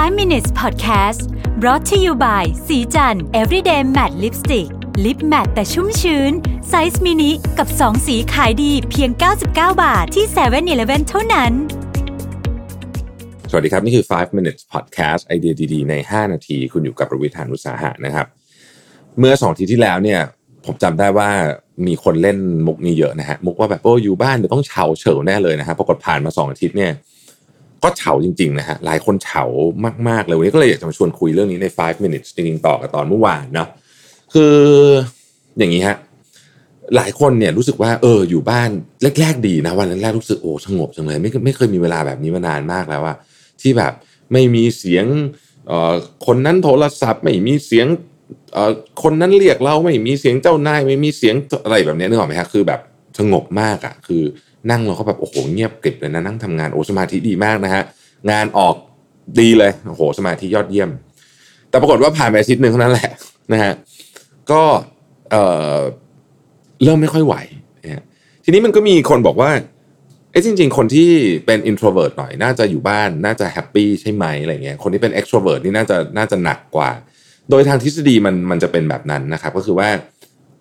5 minutes podcast brought to you by ศรีจันทร์ everyday matte lipstick lip matte แต่ชุ่มชื้น ไซส์มินิกับ 2 สีขายดีเพียง 99 บาทที่7-Eleven เท่านั้น สวัสดีครับ นี่คือ 5 minutes podcast ไอเดียดีๆ ใน 5 นาที คุณอยู่กับประวิทยานุสาหะนะครับ เมื่อสองอาทิตย์ที่แล้วเนี่ย ผมจำได้ว่ามีคนเล่นมุกนี้เยอะนะฮะ มุกว่าแบบโอ้อยู่บ้านเดี๋ยวต้องเฉาเฉลแน่เลยนะฮะปรากฏผ่านมาสองอาทิตย์เนี่ย ก็เฉาจริงๆนะฮะหลายคนเฉามากๆเลยวันนี้ก็เลยอยากจะมาชวนคุยเรื่องนี้ใน 5 minutes จริงๆต่อกับตอนเมื่อวานเนาะคืออย่างนี้ฮะหลายคนเนี่ยรู้สึกว่าเอออยู่บ้านแรกๆดีนะวันแรกๆรู้สึกโอ้สงบจังเลยไม่ไม่เคยมีเวลาแบบนี้มานานมากแล้วว่าที่แบบไม่มีเสียงเอ่อคนนั้นโทรศัพท์ไม่มีเสียงเอ่อคนนั้นเรียกเราไม่มีเสียงเจ้านายไม่มีเสียงอะไรแบบนี้นึกออกไหมฮะคือแบบสงบมากอะคือ นั่งเราก็แบบโอ้โหเงียบกริบเลยนะนั่งทำงานโอ้สมาธิดีมากนะฮะงานออกดีเลยโอ้โหสมาธิยอดเยี่ยม แต่ปรากฏว่าผ่านไปอาทิตย์หนึ่งเท่านั้นแหละนะฮะก็เอ่อเริ่มไม่ค่อยไหวนะทีนี้มันก็มีคนบอกว่าเอ้จริง ๆ คนที่เป็น introvert หน่อยน่าจะอยู่บ้านน่าจะแฮปปี้ใช่ไหมอะไรเงี้ยคนที่เป็น extrovert นี่น่าจะน่าจะหนักกว่า โดยทางทฤษฎีมันมันจะเป็นแบบนั้นนะครับก็คือว่า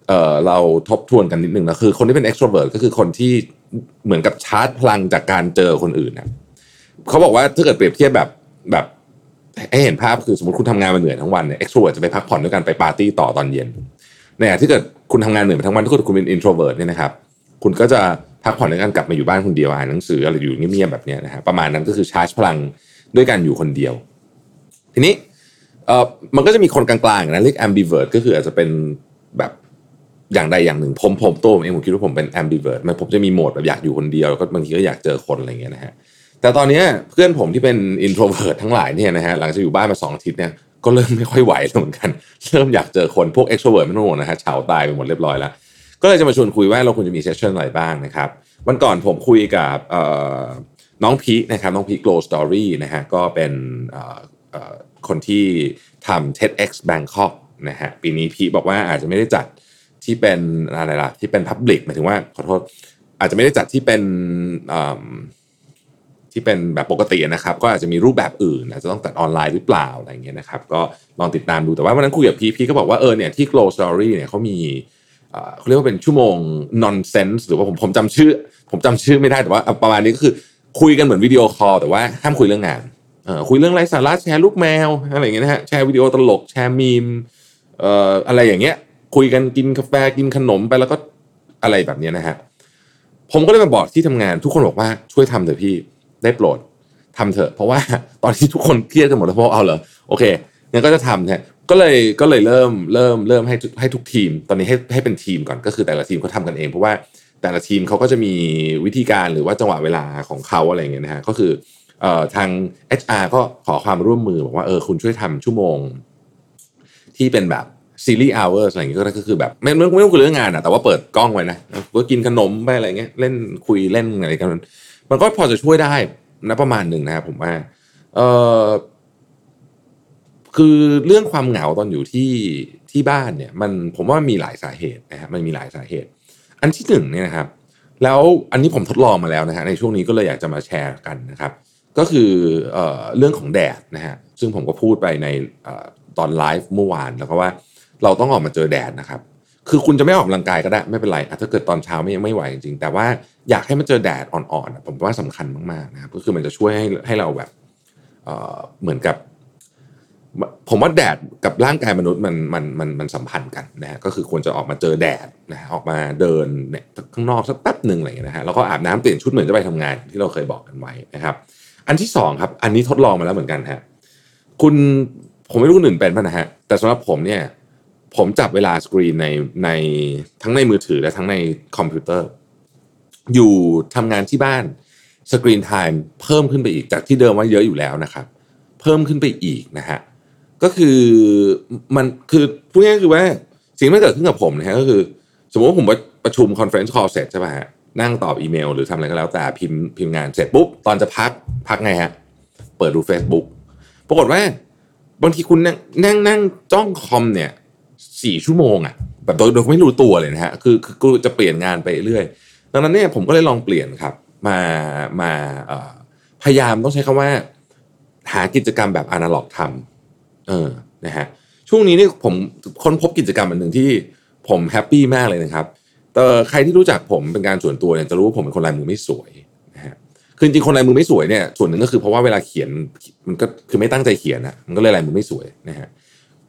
เออเราทบทวนกันนิดนึงนะคือคนที่เป็น extrovert ก็คือคนที่ เหมือนกับชาร์จพลังจากการเจอคนอื่นนะเขาบอกว่าถ้าเกิดเปรียบเทียบแบบแบบให้เห็นภาพคือสมมติคุณทำงานมาเหนื่อยทั้งวันเนี่ย extrovert จะไปพักผ่อนด้วยกันไปปาร์ตี้ต่อตอนเย็นเนี่ยที่เกิดคุณทำงานเหนื่อยมาทั้งวันถ้าเกิดคุณเป็น introvert เนี่ยนะครับคุณก็จะพักผ่อนด้วยกันกลับมาอยู่บ้านคนเดียวอ่านหนังสืออะไรอยู่เงียบๆแบบนี้นะฮะประมาณนั้นก็คือชาร์จพลังด้วยกันอยู่คนเดียว ทีนี้เอ่อมันก็จะมีคนกลางๆนะเรียก ambivert ก็คืออาจจะเป็นแบบ อย่างใดอย่างหนึ่งผมผมตัวผมเองผมคิดว่าผมเป็น ambivert มันผมจะมีโหมดแบบอยากอยู่คนเดียวแล้วก็บางทีก็อยากเจอคนอะไรเงี้ยนะฮะแต่ตอนนี้เพื่อนผมที่เป็น introvert ทั้งหลายเนี่ยนะฮะหลังจากอยู่บ้านมาสองอาทิตย์เนี่ยก็เริ่มไม่ค่อยไหวแล้วเหมือนกันเริ่มอยากเจอคนพวก extrovert ไม่ต้องห่วงนะฮะเฉาตายไปหมดเรียบร้อยแล้วก็เลยจะมาชวนคุยว่าเราควรจะมีเซสชั่นอะไรบ้างนะครับวันก่อนผมคุยกับน้องพีนะครับน้องพี Glow Story นะฮะก็เป็นคนที่ทำ TEDx Bangkok นะฮะปีนี้พีบอกว่าอาจจะไม่ได้จัด ที่เป็นอะไรล่ะที่เป็น Public หมายถึงว่าขอโทษอาจจะไม่ได้จัดที่เป็นที่เป็นแบบปกตินะครับ ก็อาจจะมีรูปแบบอื่นอาจจะต้องตัดออนไลน์หรือเปล่าอะไรเงี้ยนะครับก็ลองติดตามดูแต่ว่าวันนั้นคุยกับพีพีก็บอกว่าเออเนี่ยที่ Glow Story เนี่ยเขามีเขาเรียกว่าเป็นชั่วโมง nonsense หรือว่าผมผมจำชื่อ ผมจำชื่อไม่ได้แต่ว่าประมาณนี้ก็คือคุยกันเหมือนวิดีโอคอลแต่ว่าห้ามคุยเรื่องงานคุยเรื่องไร้สาระแชร์ลูกแมวอะไรเงี้ยนะฮะแชร์วิดีโอตลกแชร์มีมอะไรอย่างเงี้ย คุยกันกินกาแฟกินขนมไปแล้วก็อะไรแบบนี้นะฮะผมก็เลยมาบอกที่ทำงาน ทุกคนบอกว่าช่วยทำเถอะพี่ได้โปรดทำเถอะเพราะว่าตอนที่ทุกคนเครียดกันหมดแล้วเพราะเอาเหรอโอเคงั้นก็จะทำเนี่ยก็เลยก็เลยเริ่มเริ่มเริ่มให้ให้ทุกทีม ตอนนี้ให้ให้เป็นทีมก่อนก็คือแต่ละทีมเขาทำกันเอง เพราะว่าแต่ละทีมเขาก็จะมีวิธีการหรือว่าจังหวะเวลาของเขาอะไรอย่างเงี้ยนะฮะก็คือเอ่อทาง HR ก็ขอความร่วมมือบอกว่าเออคุณช่วยทำชั่วโมง ที่เป็นแบบ ซีรีส์อเวอร์อะไรอย่างเงี้ยก็คือแบบไม่ไม่ไม่ต้องคุยเรื่องงานอะแต่ว่าเปิดกล้องไว้นะก็กินขนมไปอะไรเงี้ยเล่นคุยเล่นอะไรกันมันก็พอจะช่วยได้นะประมาณหนึ่งนะครับผมว่าเออคือเรื่องความเหงาตอนอยู่ที่ที่บ้านเนี่ยมันผมว่ามีหลายสาเหตุนะครับมันมีหลายสาเหตุ อันที่หนึ่งเนี่ยนะครับ แล้วอันนี้ผมทดลองมาแล้วนะฮะในช่วงนี้ก็เลยอยากจะมาแชร์กันนะครับ ก็คือเออเรื่องของแดดนะฮะซึ่งผมก็พูดไปในตอนไลฟ์เมื่อวานแล้วก็ว่า เราต้องออกมาเจอแดดนะครับ คือคุณจะไม่ออกกำลังกายก็ได้ไม่เป็นไรถ้าเกิดตอนเช้าไม่ยังไม่ไหวจริงๆ แต่ว่าอยากให้มันเจอแดดอ่อนๆผมว่าสำคัญมากๆนะครับก็คือมันจะช่วยให้ให้เราแบบเเหมือนกับ ผมว่าแดดกับร่างกายมนุษย์มันมันมันมันสัมพันธ์กันนะฮะก็คือควรจะออกมาเจอแดดนะออกมาเดินเนี่ยข้างนอกสักแป๊บหนึ่งอะไรอย่างเงี้ยนะฮะแล้วก็อาบน้ำเปลี่ยนชุดเหมือนจะไปทำงานที่เราเคยบอกกันไว้นะครับ อันที่สองครับ อันนี้ทดลองมาแล้วเหมือนกันฮะคุณผมไม่รู้คนอื่นเป็นป่ะนะฮะแต่สำหรับผมเนี่ย ผมจับเวลาสกรีนในในทั้งในมือถือและทั้งในคอมพิวเตอร์ อยู่ทำงานที่บ้าน screen time เพิ่มขึ้นไปอีกจากที่เดิมว่าเยอะอยู่แล้วนะครับ เพิ่มขึ้นไปอีกนะฮะก็คือมันคือพูดง่ายคือว่าสิ่งที่เกิดขึ้นกับผมนะฮะก็คือ สมมติว่าผมประชุม conference call เสร็จใช่ไหมฮะนั่งตอบอีเมล หรือทำอะไรก็แล้วแต่พิมพ์พิมพ์งานเสร็จปุ๊บ ตอนจะพักพักไงฮะ เปิดดู Facebook ปรากฏว่า บางทีคุณนั่งนั่งนั่งจ้องคอมเนี่ย สี่ชั่วโมงอะ่ะแบบโดยไม่รู้ตัวเลยนะฮะคือคือจะเปลี่ยนงานไปเรื่อยดังนั้นเนี่ยผมก็เลยลองเปลี่ยนครับ มามาพยายามต้องใช้คำว่า หากิจกรรมแบบอนาล็อกทำเออนะฮะช่วงนี้นี่ผมค้นพบกิจกรรมอันหนึ่งที่ผม happy มากเลยนะครับแต่ใครที่รู้จักผมเป็นการส่วนตัวเนี่ยจะรู้ว่าผมเป็นคนลายมือไม่สวยนะฮะคือจริงคนลายมือไม่สวยเนี่ยส่วนหนึ่งก็คือเพราะว่าเวลาเขียนมันก็คือไม่ตั้งใจเขียนอะมันก็เลยลายมือไม่สวยนะฮะ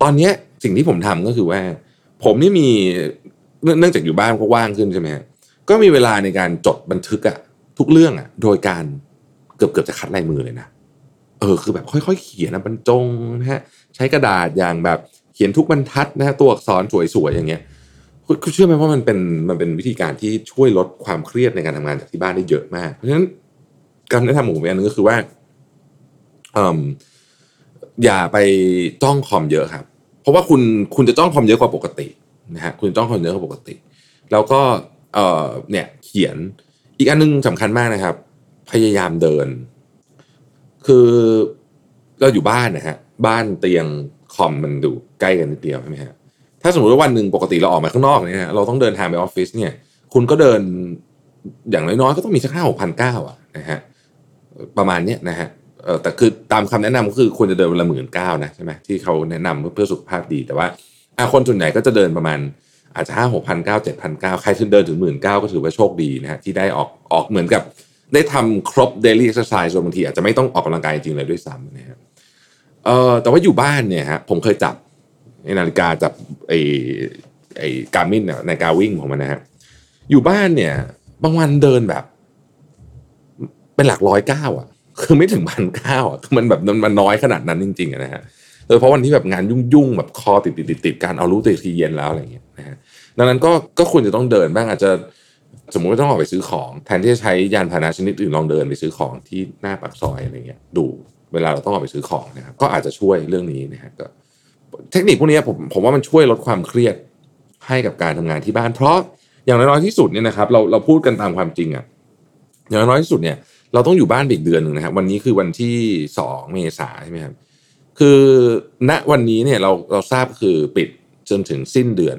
ตอนเนี้ย สิ่งที่ผมทำก็คือว่า ผมนี่มีเนื่องจากอยู่บ้านก็ว่างขึ้นใช่ไหมฮะก็มีเวลาในการจดบันทึกอะทุกเรื่องอะโดยการเกือบเกือบจะคัดลายมือเลยนะเออคือแบบค่อยๆเขียนนะบรรจงนะฮะใช้กระดาษอย่างแบบเขียนทุกบรรทัดนะฮะตัวอักษรสวยๆอย่างเงี้ยคุณเชื่อไหมว่ามันเป็นมันเป็นวิธีการที่ช่วยลดความเครียดในการทำงานจากที่บ้านได้เยอะมากเพราะฉะนั้นการแนะนำของผมอันนึงก็คือว่าอ่ออย่าไปจ้องคอมเยอะครับ เพราะว่าคุณคุณจะจ้องคอมเยอะกว่าปกตินะฮะคุณจ้องคอมเยอะกว่าปกติ แล้วก็เอ่อเนี่ยเขียนอีกอันนึงสำคัญมากนะครับ พยายามเดิน คือเราอยู่บ้านนะฮะบ้านเตียงคอมมันดูใกล้กันนิดเดียวใช่ไหมฮะถ้าสมมติว่าวันหนึ่งปกติเราออกมาข้างนอกเนี่ยเราต้องเดินทางไปออฟฟิศเนี่ยคุณก็เดินอย่างน้อยๆก็ต้องมีสักห้าหกพันเก้าอะนะฮะประมาณเนี้ยนะฮะ เออแต่คือตามคำแนะนำก็คือควรจะเดินวันละหมื่นเก้านะใช่ไหมที่เขาแนะนำเพื่อสุขภาพดีแต่ว่าคนส่วนใหญ่ก็จะเดินประมาณอาจจะห้าหกพันเก้าเจ็ดพันเก้าใครที่เดินถึงหมื่นเก้าก็ถือว่าโชคดีนะฮะที่ได้ออกออกเหมือนกับได้ทำครบ daily exercise บางทีอาจจะไม่ต้องออกกำลังกายจริงเลยด้วยซ้ำนะฮะเออแต่ว่าอยู่บ้านเนี่ยฮะผมเคยจับนาฬิกาจับไอ้ไอ้การมินเนี่ยในการวิ่งของมันนะฮะอยู่บ้านเนี่ย บางวันเดินแบบ เป็นหลักร้อยเก้าอะ คือไม่ถึงพันเก้าอะคือมันแบบมันน้อยขนาดนั้นจริงๆนะฮะโดยเพราะวันที่แบบงานยุ่งๆแบบคอติดติดติดติดการเอารู้ตัวทีเย็นแล้วอะไรเงี้ยนะฮะดังนั้นก็ก็ควรจะต้องเดินบ้างอาจจะสมมุติว่าต้องออกไปซื้อของ แทนที่จะใช้ยานพาหนะชนิดอื่นลองเดินไปซื้อของที่หน้าปากซอยอะไรเงี้ยดูเวลาเราต้องออกไปซื้อของนะครับก็อาจจะช่วยเรื่องนี้นะฮะก็เทคนิคพวกนี้ผมผมว่ามันช่วยลดความเครียดให้กับการทำงานที่บ้าน เพราะอย่างน้อยที่สุดเนี่ยนะครับเราเราพูดกันตามความจริงอะอย่างน้อยที่สุดเนี่ย เราต้องอยู่บ้านอีกเดือนหนึ่งนะครับวันนี้คือวันที่สองเมษาใช่ไหมครับคือณวันนี้เนี่ยเราเราทราบคือปิดจนถึงสิ้นเดือน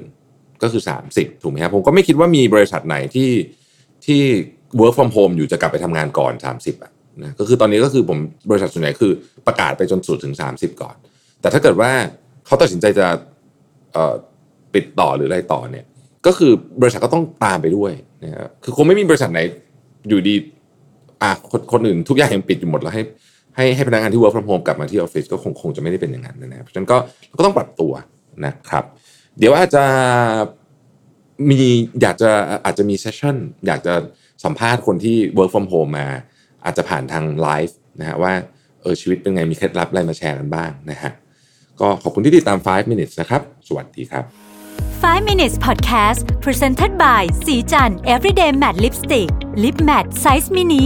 ก็คือ 30 ถูกไหมครับผมก็ไม่คิดว่ามีบริษัทไหนที่ที่ work from home อยู่จะกลับไปทำงานก่อน 30อะนะก็คือตอนนี้ก็คือผมบริษัทส่วนใหญ่คือประกาศไปจนสุดถึง 30 ก่อน แต่ถ้าเกิดว่าเขาตัดสินใจจะปิดต่อหรืออะไรต่อเนี่ย ก็คือบริษัทก็ต้องตามไปด้วยนะครับคือคงไม่มีบริษัทไหนอยู่ดี อะคนคนอื่นทุกอย่างยังปิดอยู่หมดแล้วให้ให้ให้พนักงานที่ work from home กลับมาที่ออฟฟิศก็คงคงจะไม่ได้เป็นอย่างนั้นนะครับฉะนั้นก็ก็ต้องปรับตัวนะครับ เดี๋ยวอาจจะมีอยากจะอาจจะมีเซสชั่นอยากจะสัมภาษณ์คนที่ work from home มา อาจจะผ่านทางไลฟ์นะฮะว่าเออชีวิตเป็นไงมีเคล็ดลับอะไรมาแชร์กันบ้างนะฮะก็ขอบคุณที่ติดตาม 5 minutes นะครับ สวัสดีครับ 5 minutes podcast presented by สีจัน everyday matte lipstick lip matte size mini